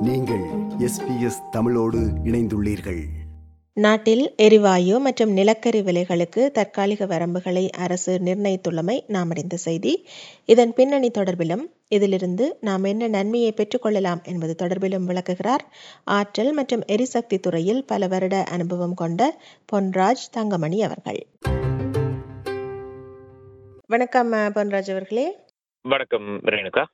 நீங்கள் எஸ்பிஎஸ் தமிழோடு இணைந்துள்ளீர்கள். நாட்டில் எரிவாயு மற்றும் நிலக்கரி விலைகளுக்கு தற்காலிக வரம்புகளை அரசு நிர்ணயித்துள்ளமை நாம் அறிந்த செய்தி. இதன் பின்னணி தொடர்பிலும் இதிலிருந்து நாம் என்ன நன்மையை பெற்றுக்கொள்ளலாம் என்பது தொடர்பிலும் விளக்குகிறார். ஆற்றல் மற்றும் எரிசக்தி துறையில் பல வருட அனுபவம் கொண்ட பொன்ராஜ் தங்கமணி அவர்கள். வணக்கம் பொன்ராஜ் அவர்களே. வணக்கம் ரேணுகா.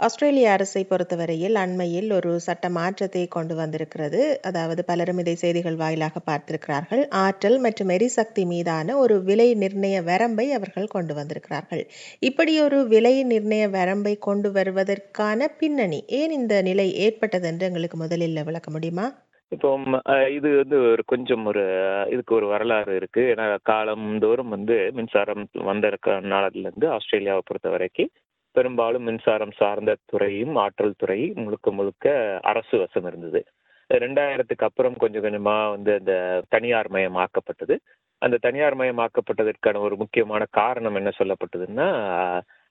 ஆஸ்திரேலிய அரசை பொறுத்தவரையில் அண்மையில் ஒரு சட்ட மாற்றத்தை கொண்டு வந்திருக்கிறது. அதாவது பலரும் இதை செய்திகள் வாயிலாக பார்த்திருக்கிறார்கள். ஆற்றல் மற்றும் எரிசக்தி மீதான ஒரு விலை நிர்ணய வரம்பை அவர்கள் கொண்டு வந்திருக்கிறார்கள். இப்படி ஒரு விலை நிர்ணய வரம்பை கொண்டு வருவதற்கான பின்னணி ஏன் இந்த நிலை ஏற்பட்டது என்று எங்களுக்கு முதலில் விளக்க முடியுமா? இப்போ இது வந்து ஒரு கொஞ்சம் ஒரு இதுக்கு ஒரு வரலாறு இருக்கு. ஏன்னா காலந்தோறும் வந்து மின்சாரம் வந்திருக்க நாளிலிருந்து ஆஸ்திரேலியாவை பொறுத்த வரைக்கும் பெரும்பாலும் மின்சாரம் சார்ந்த துறையும் ஆற்றல் துறை முழுக்க முழுக்க அரசு வசம் இருந்தது. ரெண்டாயிரத்துக்கு அப்புறம் கொஞ்சம் கொஞ்சமாக வந்து அந்த தனியார் மயமாக்கப்பட்டது. அந்த தனியார் மயமாக்கப்பட்டதற்கான ஒரு முக்கியமான காரணம் என்ன சொல்லப்பட்டதுன்னா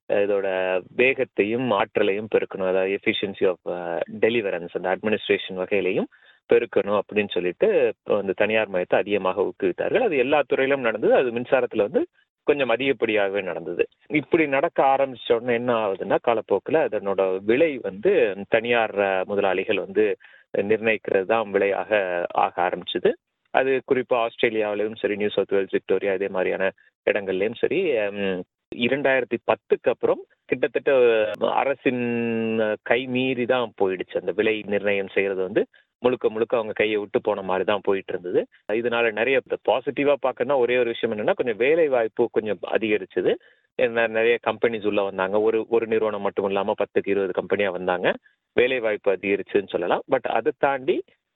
இதோட வேகத்தையும் ஆற்றலையும் பெருக்கணும். அதாவது எஃபிஷியன்சி ஆஃப் டெலிவரன்ஸ் அந்த அட்மினிஸ்ட்ரேஷன் வகையிலையும் பெருக்கணும் அப்படின்னு சொல்லிட்டு இப்போ தனியார் மயத்தை அதிகமாக ஊக்குவித்தார்கள். அது எல்லா துறையிலும் நடந்தது. அது மின்சாரத்தில் வந்து கொஞ்சம் அதிகப்படியாகவே நடந்தது. இப்படி நடக்க ஆரம்பிச்ச உடனே என்ன ஆகுதுன்னா காலப்போக்கில் அதனோட விலை வந்து தனியார் முதலாளிகள் வந்து நிர்ணயிக்கிறது தான் விலையாக ஆக ஆரம்பிச்சது. அது குறிப்பாக ஆஸ்திரேலியாவிலையும் சரி நியூ சவுத் வேல்ஸ் விக்டோரியா இதே மாதிரியான இடங்கள்லையும் சரி இரண்டாயிரத்தி பத்துக்கு அப்புறம் கிட்டத்தட்ட அரசின் கை மீறி தான் போயிடுச்சு. அந்த விலை நிர்ணயம் செய்யறது வந்து முழுக்க முழுக்க அவங்க கையை விட்டு போன மாதிரி தான் போயிட்டு இருந்தது இதனால நிறைய பாசிட்டிவா பார்க்கணும்னா ஒரே ஒரு விஷயம் என்னன்னா கொஞ்சம் வேலை வாய்ப்பு கொஞ்சம் அதிகரிச்சது. நிறைய கம்பெனிஸ் உள்ள வந்தாங்க. ஒரு ஒரு நிறுவனம் மட்டும் இல்லாம பத்துக்கு இருபது கம்பெனியா வந்தாங்க. வேலை வாய்ப்பு அதிகரிச்சுன்னு சொல்லலாம். பட் அதை தாண்டி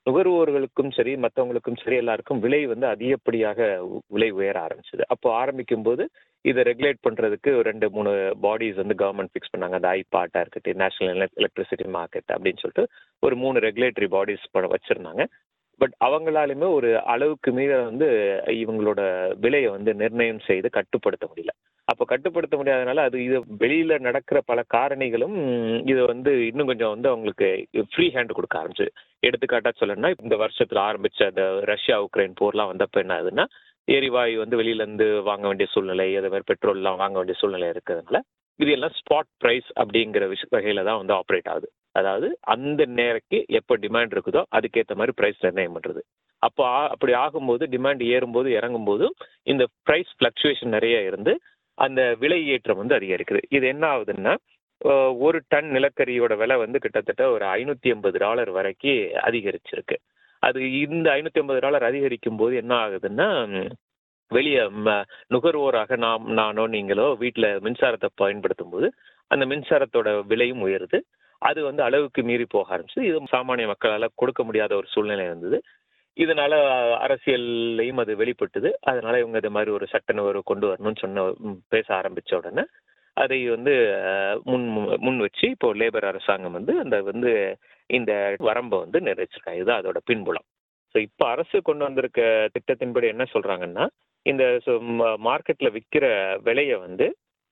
நுகர்வோர்களுக்கும் சரி மற்றவங்களுக்கும் சரி எல்லாருக்கும் விலை வந்து அதிகப்படியாக விலை உயர ஆரம்பிச்சது. அப்போ ஆரம்பிக்கும் போது இதை ரெகுலேட் பண்றதுக்கு ரெண்டு மூணு பாடிஸ் வந்து கவர்மெண்ட் ஃபிக்ஸ் பண்ணாங்க. அந்த ஐபாட்டா இருக்கட்டும் நேஷனல் எலக்ட்ரிசிட்டி மார்க்கெட் அப்படின்னு சொல்லிட்டு ஒரு மூணு ரெகுலேட்டரி பாடிஸ் வச்சிருந்தாங்க. பட் அவங்களாலுமே ஒரு அளவுக்கு மீற வந்து இவங்களோட விலையை வந்து நிர்ணயம் செய்து கட்டுப்படுத்த முடியல. அப்போ கட்டுப்படுத்த முடியாதனால அது இது வெளியில நடக்கிற பல காரணிகளும் இதை வந்து இன்னும் கொஞ்சம் வந்து அவங்களுக்கு ஃப்ரீ ஹேண்ட் கொடுக்க ஆரம்பிச்சு. எடுத்துக்காட்டா சொல்லணும்னா இந்த வருஷத்துல ஆரம்பிச்ச அந்த ரஷ்யா உக்ரைன் போர்லாம் வந்தப்ப என்ன ஆகுதுன்னா எரிவாயு வந்து வெளியில இருந்து வாங்க வேண்டிய சூழ்நிலை அதே மாதிரி பெட்ரோல்லாம் வாங்க வேண்டிய சூழ்நிலை இருக்கிறதுனால இது எல்லாம் ஸ்பாட் ப்ரைஸ் அப்படிங்கிற விஷ வகையில தான் வந்து ஆப்ரேட் ஆகுது. அதாவது அந்த நேரக்கு எப்போ டிமாண்ட் இருக்குதோ அதுக்கேற்ற மாதிரி ப்ரைஸ் நிர்ணயம் பண்ணுறது அப்போ ஆ- அப்படி ஆகும்போது டிமாண்ட் ஏறும்போது இறங்கும்போது இந்த ப்ரைஸ் ஃப்ளக்சுவேஷன் நிறைய இருந்து அந்த விலை ஏற்றம் வந்து அதிகரிக்குது. இது என்ன ஆகுதுன்னா ஒரு டன் நிலக்கரியோட விலை வந்து கிட்டத்தட்ட ஒரு ஐநூத்தி எண்பது டாலர் வரைக்கும் அதிகரிச்சிருக்கு. அது இந்த ஐநூத்தி ஐம்பது டாலர் அதிகரிக்கும் போது என்ன ஆகுதுன்னா வெளியே நுகர்வோராக நாம் நானோ நீங்களோ வீட்டில் மின்சாரத்தை பயன்படுத்தும் போது அந்த மின்சாரத்தோட விலையும் உயருது. அது வந்து அளவுக்கு மீறி போக ஆரம்பிச்சு இது சாமானிய மக்களால் கொடுக்க முடியாத ஒரு சூழ்நிலை இருந்தது இதனால அரசியல்லையும் அது வெளிப்பட்டுது. அதனால இவங்க இது மாதிரி ஒரு சட்ட நுகர்வு கொண்டு வரணும்னு சொன்ன பேச ஆரம்பிச்ச உடனே அதை வந்து முன் முன் வச்சு இப்போ லேபர் அரசாங்கம் வந்து அந்த வந்து இந்த வரம்பை வந்து நிறைவேற்றிருக்காங்க இதுதான் அதோட பின்புலம். ஸோ இப்போ அரசு கொண்டு வந்திருக்க திட்டத்தின்படி என்ன சொல்றாங்கன்னா இந்த மார்க்கெட்ல விற்கிற விலையை வந்து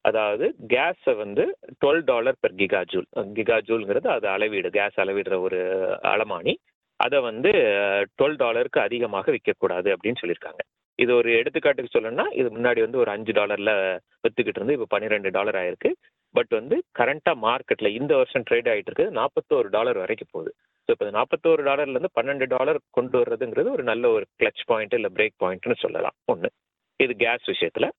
அதாவது கேஸை வந்து twelve dollar per giga joule giga ஜூல்ங்கிறது அது அளவீடு கேஸ் அளவிடுற ஒரு அளமானி அதை வந்து டுவெல் டாலருக்கு அதிகமாக விற்கக்கூடாது அப்படின்னு சொல்லியிருக்காங்க. இது ஒரு எடுத்துக்காட்டுக்கு சொல்லணும்னா இது முன்னாடி வந்து ஒரு அஞ்சு டாலரில் விற்றுக்கிட்டு இருந்து இப்போ பன்னிரெண்டு டாலர் ஆயிருக்கு. பட் வந்து கரண்டா மார்க்கெட்டில் இந்த வருஷம் ட்ரேட் ஆகிட்டு இருக்குது நாற்பத்தோரு டாலர் வரைக்கும் போகுது. ஸோ இப்போ நாற்பத்தோரு டாலர்லேருந்து பன்னெண்டு டாலர் கொண்டு வர்றதுங்கிறது ஒரு நல்ல ஒரு கிளச் பாயிண்ட் இல்லை பிரேக் பாயிண்ட்னு சொல்லலாம். ஒன்று இது கேஸ் விஷயத்தில்.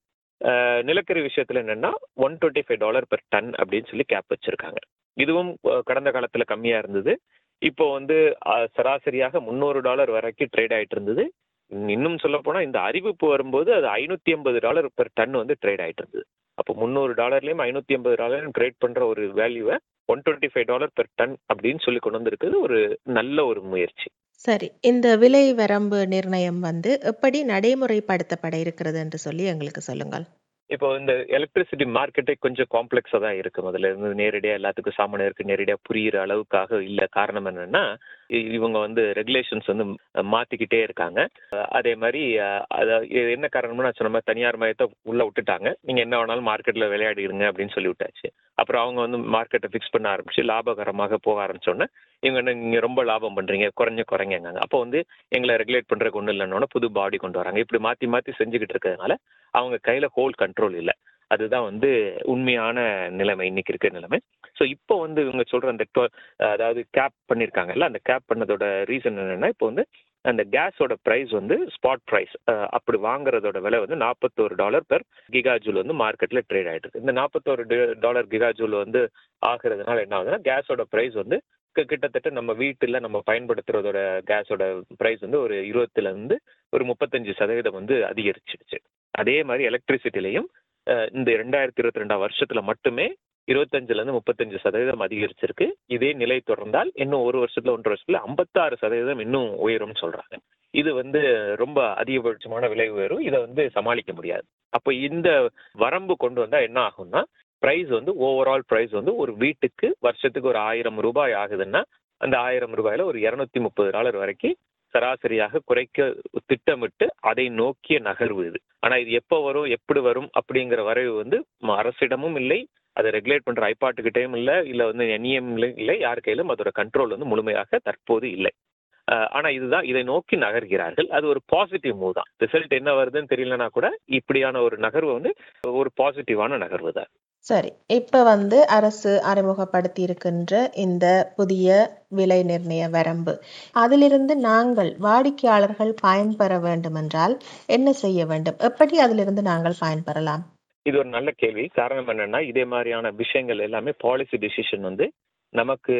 நிலக்கரி விஷயத்தில் என்னென்னா one twenty five dollar per ton அப்படின்னு சொல்லி கேப் வச்சுருக்காங்க. இதுவும் கடந்த காலத்தில் கம்மியாக இருந்தது. இப்போ வந்து சராசரியாக முந்நூறு டாலர் வரைக்கும் ட்ரேட் ஆயிட்டு இருந்தது. இன்னும் சொல்ல போனா இந்த அறிவிப்பு வரும்போது அது ஐநூத்தி எண்பது டாலர் பெர் டன் வந்து ட்ரேட் ஆயிட்டு இருந்தது. அப்போ முந்நூறு டாலர்லயும் ஐநூத்தி எண்பது டாலர்லையும் ட்ரேட் பண்ற ஒரு வேல்யூவை one twenty five dollar per ton அப்படின்னு சொல்லி கொண்டு வந்திருக்குது ஒரு நல்ல ஒரு முயற்சி. சரி. இந்த விலை வரம்பு நிர்ணயம் வந்து எப்படி நடைமுறைப்படுத்தப்பட இருக்கிறது என்று சொல்லி எங்களுக்கு சொல்லுங்கள். இப்போ இந்த எலக்ட்ரிசிட்டி மார்க்கெட்டே கொஞ்சம் காம்ப்ளெக்ஸாக தான் இருக்கு. முதல்ல இருந்து நேரடியாக எல்லாத்துக்கும் சாமானியருக்கு நேரடியாக புரியிற அளவுக்காக இல்லை. காரணம் என்னன்னா இவங்க வந்து ரெகுலேஷன்ஸ் வந்து மாத்திக்கிட்டே இருக்காங்க. அதே மாதிரி அதை என்ன காரணம்னா நான் சொன்ன மாதிரி தனியார் மையத்தை உள்ள விட்டுட்டாங்க. நீங்க என்ன வேணாலும் மார்க்கெட்ல விளையாடிடுங்க அப்படின்னு சொல்லி விட்டாச்சு அப்புறம் அவங்க வந்து மார்க்கெட்டை ஃபிக்ஸ் பண்ண ஆரம்பிச்சு லாபகரமாக போக ஆரம்பிச்சோன்னே இவங்க என்ன நீங்க ரொம்ப லாபம் பண்றீங்க குறைஞ்ச குறைங்க அப்போ வந்து எங்களை ரெகுலேட் பண்றதுக்கு ஒன்றும் இல்லைன்னா புது பாடி கொண்டு வராங்க. இப்படி மாத்தி மாத்தி செஞ்சுக்கிட்டு இருக்கிறதுனால அவங்க கையில ஹோல் கண்ட்ரோல் இல்லை. அதுதான் வந்து உண்மையான நிலைமை. இன்னைக்கு இருக்கிற நிலைமை. ஸோ இப்போ வந்து இவங்க சொல்ற அந்த அதாவது கேப் பண்ணியிருக்காங்கல்ல அந்த கேப் பண்ணதோட ரீசன் என்னன்னா இப்போ வந்து அந்த கேஸோட ப்ரைஸ் வந்து ஸ்பாட் ப்ரைஸ் அப்படி வாங்குறதோட விலை வந்து நாற்பத்தோரு டாலர் பெர் கிகாஜூல் வந்து மார்க்கெட்ல ட்ரேட் ஆயிட்டு இருக்கு இந்த நாற்பத்தோரு டாலர் கிகாஜூல் வந்து ஆகுறதுனால என்ன ஆகுதுன்னா கேஸோட ப்ரைஸ் வந்து கிட்டத்தட்ட நம்ம வீட்டில் நம்ம பயன்படுத்துறதோட கேஸோட ப்ரைஸ் வந்து ஒரு இருபத்துல இருந்து ஒரு முப்பத்தஞ்சு சதவீதம் வந்து அதிகரிச்சிடுச்சு. அதே மாதிரி எலக்ட்ரிசிட்டிலையும் இந்த ரெண்டாயிரத்தி இருபத்தி ரெண்டாம் வருஷத்துல மட்டுமே இருபத்தஞ்சுல இருந்து முப்பத்தஞ்சு சதவீதம் அதிகரிச்சிருக்கு. இதே நிலை தொடர்ந்தால் இன்னும் ஒரு வருஷத்துல ஒன்றரை வருஷத்துல ஐம்பத்தாறு சதவீதம் இன்னும் உயரும்னு சொல்றாங்க. இது வந்து ரொம்ப அதிகபட்சமான விலை உயரும் இதை வந்து சமாளிக்க முடியாது. அப்போ இந்த வரம்பு கொண்டு வந்தா என்ன ஆகும்னா பிரைஸ் வந்து ஓவரால் பிரைஸ் வந்து ஒரு வீட்டுக்கு வருஷத்துக்கு ஒரு ஆயிரம் ரூபாய் ஆகுதுன்னா அந்த ஆயிரம் ரூபாயில ஒரு இரநூத்தி முப்பது டாலர் வரைக்கும் சராசரியாக குறைக்க திட்டமிட்டு அதை நோக்கிய நகர்வு இது. ஆனா இது எப்போ வரும் எப்படி வரும் அப்படிங்கிற வரைவு வந்து அரசிடமும் இல்லை அதை ரெகுலேட் பண்ற ஐபாட்டுக்கிட்டையும் இல்லை இல்ல வந்து என்இஎம் இல்லை யார் கையிலும் அதோட கண்ட்ரோல் வந்து முழுமையாக தற்போது இல்லை. ஆனா இதுதான் இதை நோக்கி நகர்கிறார்கள். அது ஒரு பாசிட்டிவ் மூவ் தான். ரிசல்ட் என்ன வருதுன்னு தெரியலனா கூட இப்படியான ஒரு நகர்வு வந்து ஒரு பாசிட்டிவான நகர்வு தான். சரி. இப்ப வந்து அரசு அறிமுகப்படுத்தி இருக்கின்ற இந்த புதிய விலை நிர்ணய வரம்பு. அதிலிருந்து நாங்கள் வாடிக்கையாளர்கள் பயன்பெற வேண்டுமென்றால் என்ன செய்ய வேண்டும்? எப்படி அதிலிருந்து நாங்கள் பயன்பெறலாம்? இது ஒரு நல்ல கேள்வி. காரணம் என்னன்னா இதே மாதிரியான விஷயங்கள் எல்லாமே பாலிசி டிசிஷன் வந்து நமக்கு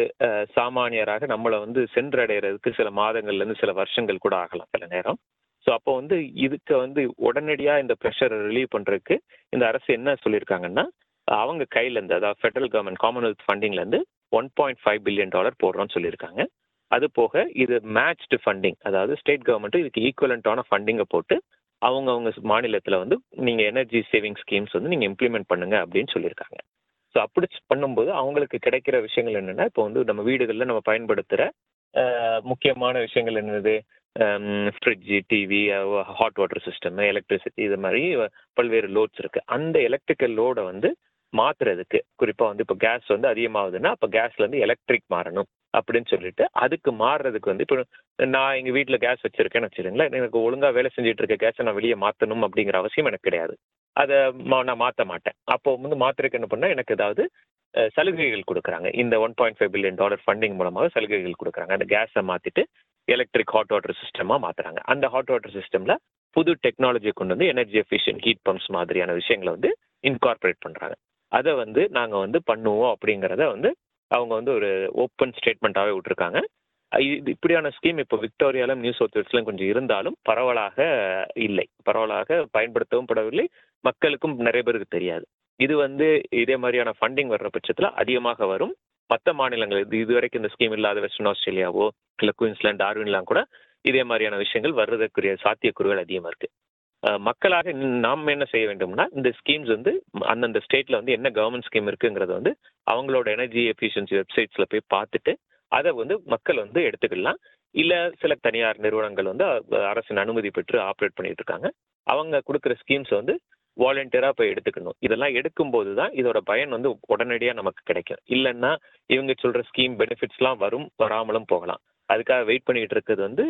சாமானியராக நம்மளை வந்து சென்றடைகிறதுக்கு சில மாதங்கள்ல இருந்து சில வருஷங்கள் கூட ஆகலாம் சில நேரம். ஸோ அப்போ வந்து இதுக்கு வந்து உடனடியா இந்த ப்ரெஷரை ரிலீவ் பண்றதுக்கு இந்த அரசு என்ன சொல்லியிருக்காங்கன்னா அவங்க கையிலேருந்து அதாவது federal government Commonwealth ஃபண்டிங்லேருந்து one point five billion dollar போடுறோம்னு சொல்லியிருக்காங்க. அது போக இது மேட்ச்டு ஃபண்டிங் அதாவது ஸ்டேட் கவர்மெண்ட் இதுக்கு ஈக்குவலண்ட்டான ஃபண்டிங்கை போட்டு அவங்க அவங்க வந்து நீங்கள் எனர்ஜி சேவிங் ஸ்கீம்ஸ் வந்து நீங்கள் இம்ப்ளிமெண்ட் பண்ணுங்க அப்படின்னு சொல்லியிருக்காங்க. ஸோ அப்படி பண்ணும்போது அவங்களுக்கு கிடைக்கிற விஷயங்கள் என்னென்னா இப்போ வந்து நம்ம வீடுகளில் நம்ம பயன்படுத்துகிற முக்கியமான விஷயங்கள் என்னது? Fridge TV hot water system electricity இது மாதிரி பல்வேறு லோட்ஸ் இருக்குது அந்த எலக்ட்ரிக்கல் லோடை வந்து மாத்துறதுக்கு. குறிப்பா வந்து இப்போ கேஸ் வந்து அதிகமாகுதுன்னா அப்போ கேஸ்ல இருந்து எலக்ட்ரிக் மாறணும் அப்படின்னு சொல்லிட்டு அதுக்கு மாறுறதுக்கு வந்து இப்போ நான் எங்க வீட்டில் கேஸ் வச்சிருக்கேன்னு வச்சுருங்களேன் எனக்கு ஒழுங்கா வேலை செஞ்சுட்டு இருக்க கேஸை நான் வெளியே மாற்றணும் அப்படிங்கிற அவசியம் எனக்கு கிடையாது. அதை மா- நான் மாற்ற மாட்டேன். அப்போ வந்து மாத்துறதுக்கு என்ன பண்ணா எனக்கு ஏதாவது சலுகைகள் கொடுக்குறாங்க. இந்த one point five billion dollar funding மூலமாக சலுகைகள் கொடுக்குறாங்க. அந்த கேஸை மாத்திட்டு எலக்ட்ரிக் ஹாட் வாட்டர் சிஸ்டமா மாத்துறாங்க. அந்த ஹாட் வாட்டர் சிஸ்டம்ல புது டெக்னாலஜி கொண்டு வந்து எனர்ஜி எஃபிஷியன்ட் ஹீட் பம்ப்ஸ் மாதிரியான விஷயங்களை வந்து இன்கார்பரேட் பண்றாங்க. அதை வந்து நாங்கள் வந்து பண்ணுவோம் அப்படிங்கிறத வந்து அவங்க வந்து ஒரு ஓப்பன் ஸ்டேட்மெண்ட்டாகவே விட்டுருக்காங்க. இது இப்படியான ஸ்கீம் இப்போ விக்டோரியாலும் நியூ சவுத் வேல்ஸ்லையும் கொஞ்சம் இருந்தாலும் பரவலாக இல்லை. பரவலாக பயன்படுத்தவும் படவில்லை. மக்களுக்கும் நிறைய பேருக்கு தெரியாது. இது வந்து இதே மாதிரியான ஃபண்டிங் வர்ற பட்சத்தில் அதிகமாக வரும். மற்ற மாநிலங்கள் இது இதுவரைக்கும் இந்த ஸ்கீம் இல்லாத வெஸ்டர்ன் ஆஸ்திரேலியாவோ இல்லை குயின்ஸ்லாண்ட் டார்வின்லாம் கூட இதே மாதிரியான விஷயங்கள் வர்றதுக்குரிய சாத்தியக்கூறுகள் அதிகமாக இருக்கு. மக்களாக நாம் என்ன செய்ய வேண்டும்னா இந்த ஸ்கீம்ஸ் வந்து அந்தந்த ஸ்டேட்ல வந்து என்ன கவர்மெண்ட் ஸ்கீம் இருக்குங்கிறத வந்து அவங்களோட எனர்ஜி எஃபிஷியன்சி வெப்சைட்ஸ்ல போய் பார்த்துட்டு அதை வந்து மக்கள் வந்து எடுத்துக்கலாம். இல்ல சில தனியார் நிறுவனங்கள் வந்து அரசின் அனுமதி பெற்று ஆப்ரேட் பண்ணிட்டு இருக்காங்க அவங்க கொடுக்குற ஸ்கீம்ஸ் வந்து வாலண்டியரா போய் எடுத்துக்கணும். இதெல்லாம் எடுக்கும்போது தான் இதோட பயன் வந்து உடனடியா நமக்கு கிடைக்கும். இல்லைன்னா இவங்க சொல்ற ஸ்கீம் பெனிஃபிட்ஸ்லாம் வரும் வராமலும் போகலாம். அதுக்காக வெயிட் பண்ணிட்டு இருக்கிறது வந்து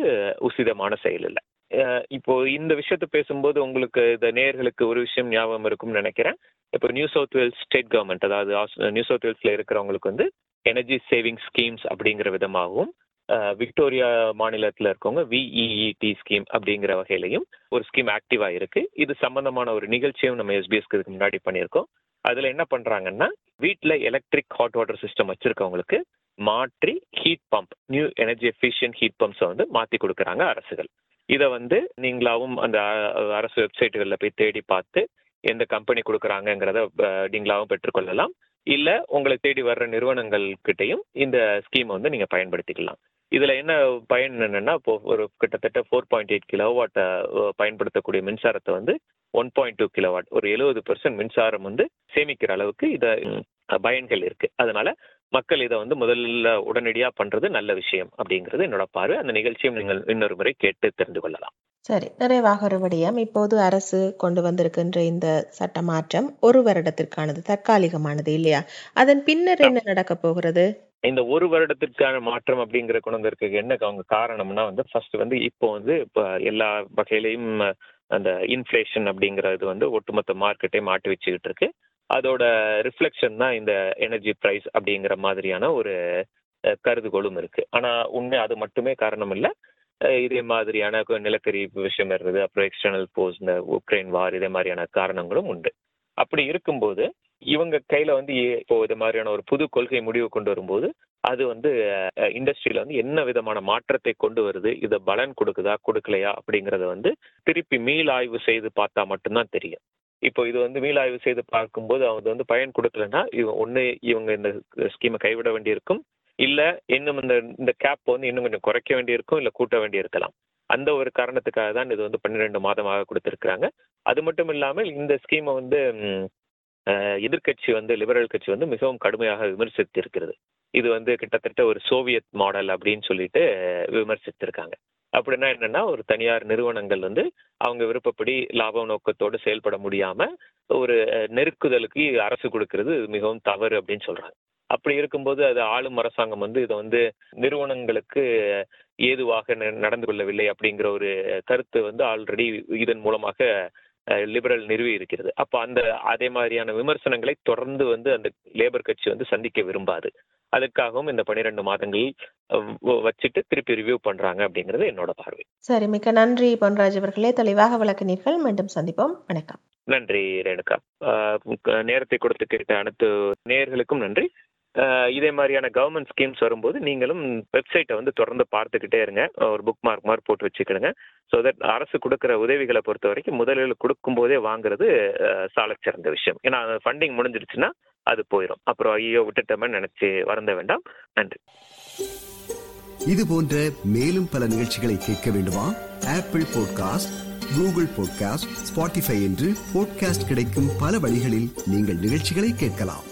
உசிதமான செயல் இல்லை. இப்போ இந்த விஷயத்தை பேசும்போது உங்களுக்கு இந்த நேர்களுக்கு ஒரு விஷயம் ஞாபகம் இருக்கும்னு நினைக்கிறேன். இப்போ New South Wales state government அதாவது நியூ சவுத் வேல்ஸ்ல இருக்கிறவங்களுக்கு வந்து எனர்ஜி சேவிங் ஸ்கீம்ஸ் அப்படிங்கிற விதமாகவும் விக்டோரியா மாநிலத்தில் இருக்கவங்க விஇஇடி ஸ்கீம் அப்படிங்கிற வகையிலையும் ஒரு ஸ்கீம் ஆக்டிவா இருக்கு இது சம்பந்தமான ஒரு நிகழ்ச்சியும் நம்ம எஸ்பிஎஸ்க்கு இதுக்கு முன்னாடி பண்ணியிருக்கோம். அதுல என்ன பண்றாங்கன்னா வீட்டில் எலக்ட்ரிக் ஹாட் வாட்டர் சிஸ்டம் வச்சிருக்கவங்களுக்கு மாற்றி heat pump new energy efficient heat பம்ப்ஸை வந்து மாற்றி கொடுக்குறாங்க அரசுகள். இதை வந்து நீங்களாவும் அந்த அரசு வெப்சைட்டுகளில் போய் தேடி பார்த்து எந்த கம்பெனி கொடுக்குறாங்கங்கிறத நீங்களாவும் பெற்றுக்கொள்ளலாம். இல்ல உங்களை தேடி வர்ற நிறுவனங்கள் கிட்டையும் இந்த ஸ்கீம் வந்து நீங்க பயன்படுத்திக்கலாம். இதுல என்ன பயன் என்னன்னா இப்போ ஒரு கிட்டத்தட்ட ஃபோர் பாயிண்ட் எயிட் கிலோவாட் பயன்படுத்தக்கூடிய மின்சாரத்தை வந்து ஒன் பாயிண்ட் டூ கிலோவாட் ஒரு எழுபது பெர்சன்ட் மின்சாரம் வந்து சேமிக்கிற அளவுக்கு இத பயன்கள் இருக்கு. அதனால மக்கள் இதை வந்து முதல்ல உடனடியா பண்றது நல்ல விஷயம் அப்படிங்கிறது என்னோட பார்வை. அந்த நிகழ்ச்சியும் நீங்கள் இன்னொரு முறை கேட்டு தெரிந்து கொள்ளலாம். சரி நிறைவாக ஒரு விடயம். இப்போது அரசு கொண்டு வந்திருக்கின்ற இந்த சட்ட மாற்றம் ஒரு வருடத்திற்கானது தற்காலிகமானது இல்லையா? அதன் பின்னர் என்ன நடக்க போகிறது? இந்த ஒரு வருடத்திற்கான மாற்றம் அப்படிங்கிற கொண்டு வந்திருக்க என்ன அவங்க காரணம்னா வந்து ஃபர்ஸ்ட் வந்து இப்போ வந்து இப்போ எல்லா வகையிலையும் அந்த இன்ஃப்ளேஷன் அப்படிங்கிறது வந்து ஒட்டுமொத்த மார்க்கெட்டை மாட்டி வச்சுக்கிட்டு இருக்கு. அதோட ரிஃப்ளெக்ஷன் தான் இந்த எனர்ஜி ப்ரைஸ் அப்படிங்கிற மாதிரியான ஒரு கருதுகோளும் இருக்கு. ஆனா உண்மை அது மட்டுமே காரணம் இல்லை இதே மாதிரியான நிலக்கரி விஷயம் இருந்தது அப்புறம் எக்ஸ்டர்னல் போர்ஸ் இந்த உக்ரைன் வார் இதே மாதிரியான காரணங்களும் உண்டு. அப்படி இருக்கும்போது இவங்க கையில வந்து இப்போ இது மாதிரியான ஒரு புது கொள்கை முடிவு கொண்டு வரும்போது அது வந்து இண்டஸ்ட்ரியில வந்து என்ன விதமான மாற்றத்தை கொண்டு வருது இதை பலன் கொடுக்குதா கொடுக்கலையா அப்படிங்கறத வந்து திருப்பி மீளாய்வு செய்து பார்த்தா மட்டும்தான் தெரியும். இப்போ இது வந்து மீளாய்வு செய்து பார்க்கும்போது அவங்க வந்து பயன் கொடுக்கலன்னா இவங்க ஒன்று இவங்க இந்த ஸ்கீமை கைவிட வேண்டியிருக்கும். இல்லை இன்னும் இந்த இந்த கேப் வந்து இன்னும் கொஞ்சம் குறைக்க வேண்டியிருக்கும் இல்லை கூட்ட வேண்டியிருக்கலாம். அந்த ஒரு காரணத்துக்காக தான் இது வந்து பன்னிரெண்டு மாதமாக கொடுத்துருக்குறாங்க. அது மட்டும் இல்லாமல் இந்த ஸ்கீமை வந்து எதிர்கட்சி எதிர்க்கட்சி வந்து லிபரல் கட்சி வந்து மிகவும் கடுமையாக விமர்சித்திருக்கிறது. இது வந்து கிட்டத்தட்ட ஒரு சோவியத் மாடல் அப்படின்னு சொல்லிட்டு விமர்சித்திருக்காங்க. அப்படின்னா என்னன்னா ஒரு தனியார் நிறுவனங்கள் வந்து அவங்க விருப்பப்படி லாப நோக்கத்தோடு செயல்பட முடியாம ஒரு நெருக்குதலுக்கு அரசு கொடுக்கறது மிகவும் தவறு அப்படின்னு சொல்றாங்க. அப்படி இருக்கும்போது அது ஆளும் அரசாங்கம் வந்து இதை வந்து நிறுவனங்களுக்கு ஏதுவாக ந- நடந்து கொள்ளவில்லை அப்படிங்கிற ஒரு கருத்து வந்து ஆல்ரெடி இதன் மூலமாக லிபரல் நிறுவி இருக்கிறது. அப்போ அந்த அதே மாதிரியான விமர்சனங்களை தொடர்ந்து வந்து அந்த லேபர் கட்சி வந்து சந்திக்க விரும்பாது. அதுக்காகவும் இந்த பன்னிரெண்டு மாதங்கள் வச்சுட்டு திருப்பி ரிவ்யூ பண்றாங்க அப்படிங்கிறது என்னோட பார்வை. சரி மிக்க நன்றி பொன்ராஜ் அவர்களே. தெளிவாக விளக்கினீர்கள். மீண்டும் சந்திப்போம். வணக்கம். நன்றி ரேணுகா. நேரத்தை கொடுத்து கேட்ட அனைத்து நேயர்களுக்கும் நன்றி. இதே மாதிரியான கவர்மெண்ட் ஸ்கீம்ஸ் வரும்போது நீங்களும் வெப்சைட்டை வந்து தொடர்ந்து பார்த்துக்கிட்டே இருங்க. ஒரு புக் மார்க் மாதிரி போட்டு வச்சுக்கிடுங்க. ஸோ தட் அரசு கொடுக்குற உதவிகளை பொறுத்த வரைக்கும் முதலில் கொடுக்கும்போதே வாங்குறது சாலச் சிறந்த விஷயம். ஏன்னா ஃபண்டிங் முடிஞ்சிருச்சுன்னா அது போயிடும் அப்புறம் ஐயோ விட்டுட்டோமே நினைச்சு வருந்த வேண்டாம். நன்றி. இது போன்ற மேலும் பல நிகழ்ச்சிகளை கேட்க வேண்டுமா? Apple podcast Google podcast Spotify என்று பாட்காஸ்ட் கிடைக்கும் பல வழிகளில் நீங்கள் நிகழ்ச்சிகளை கேட்கலாம்.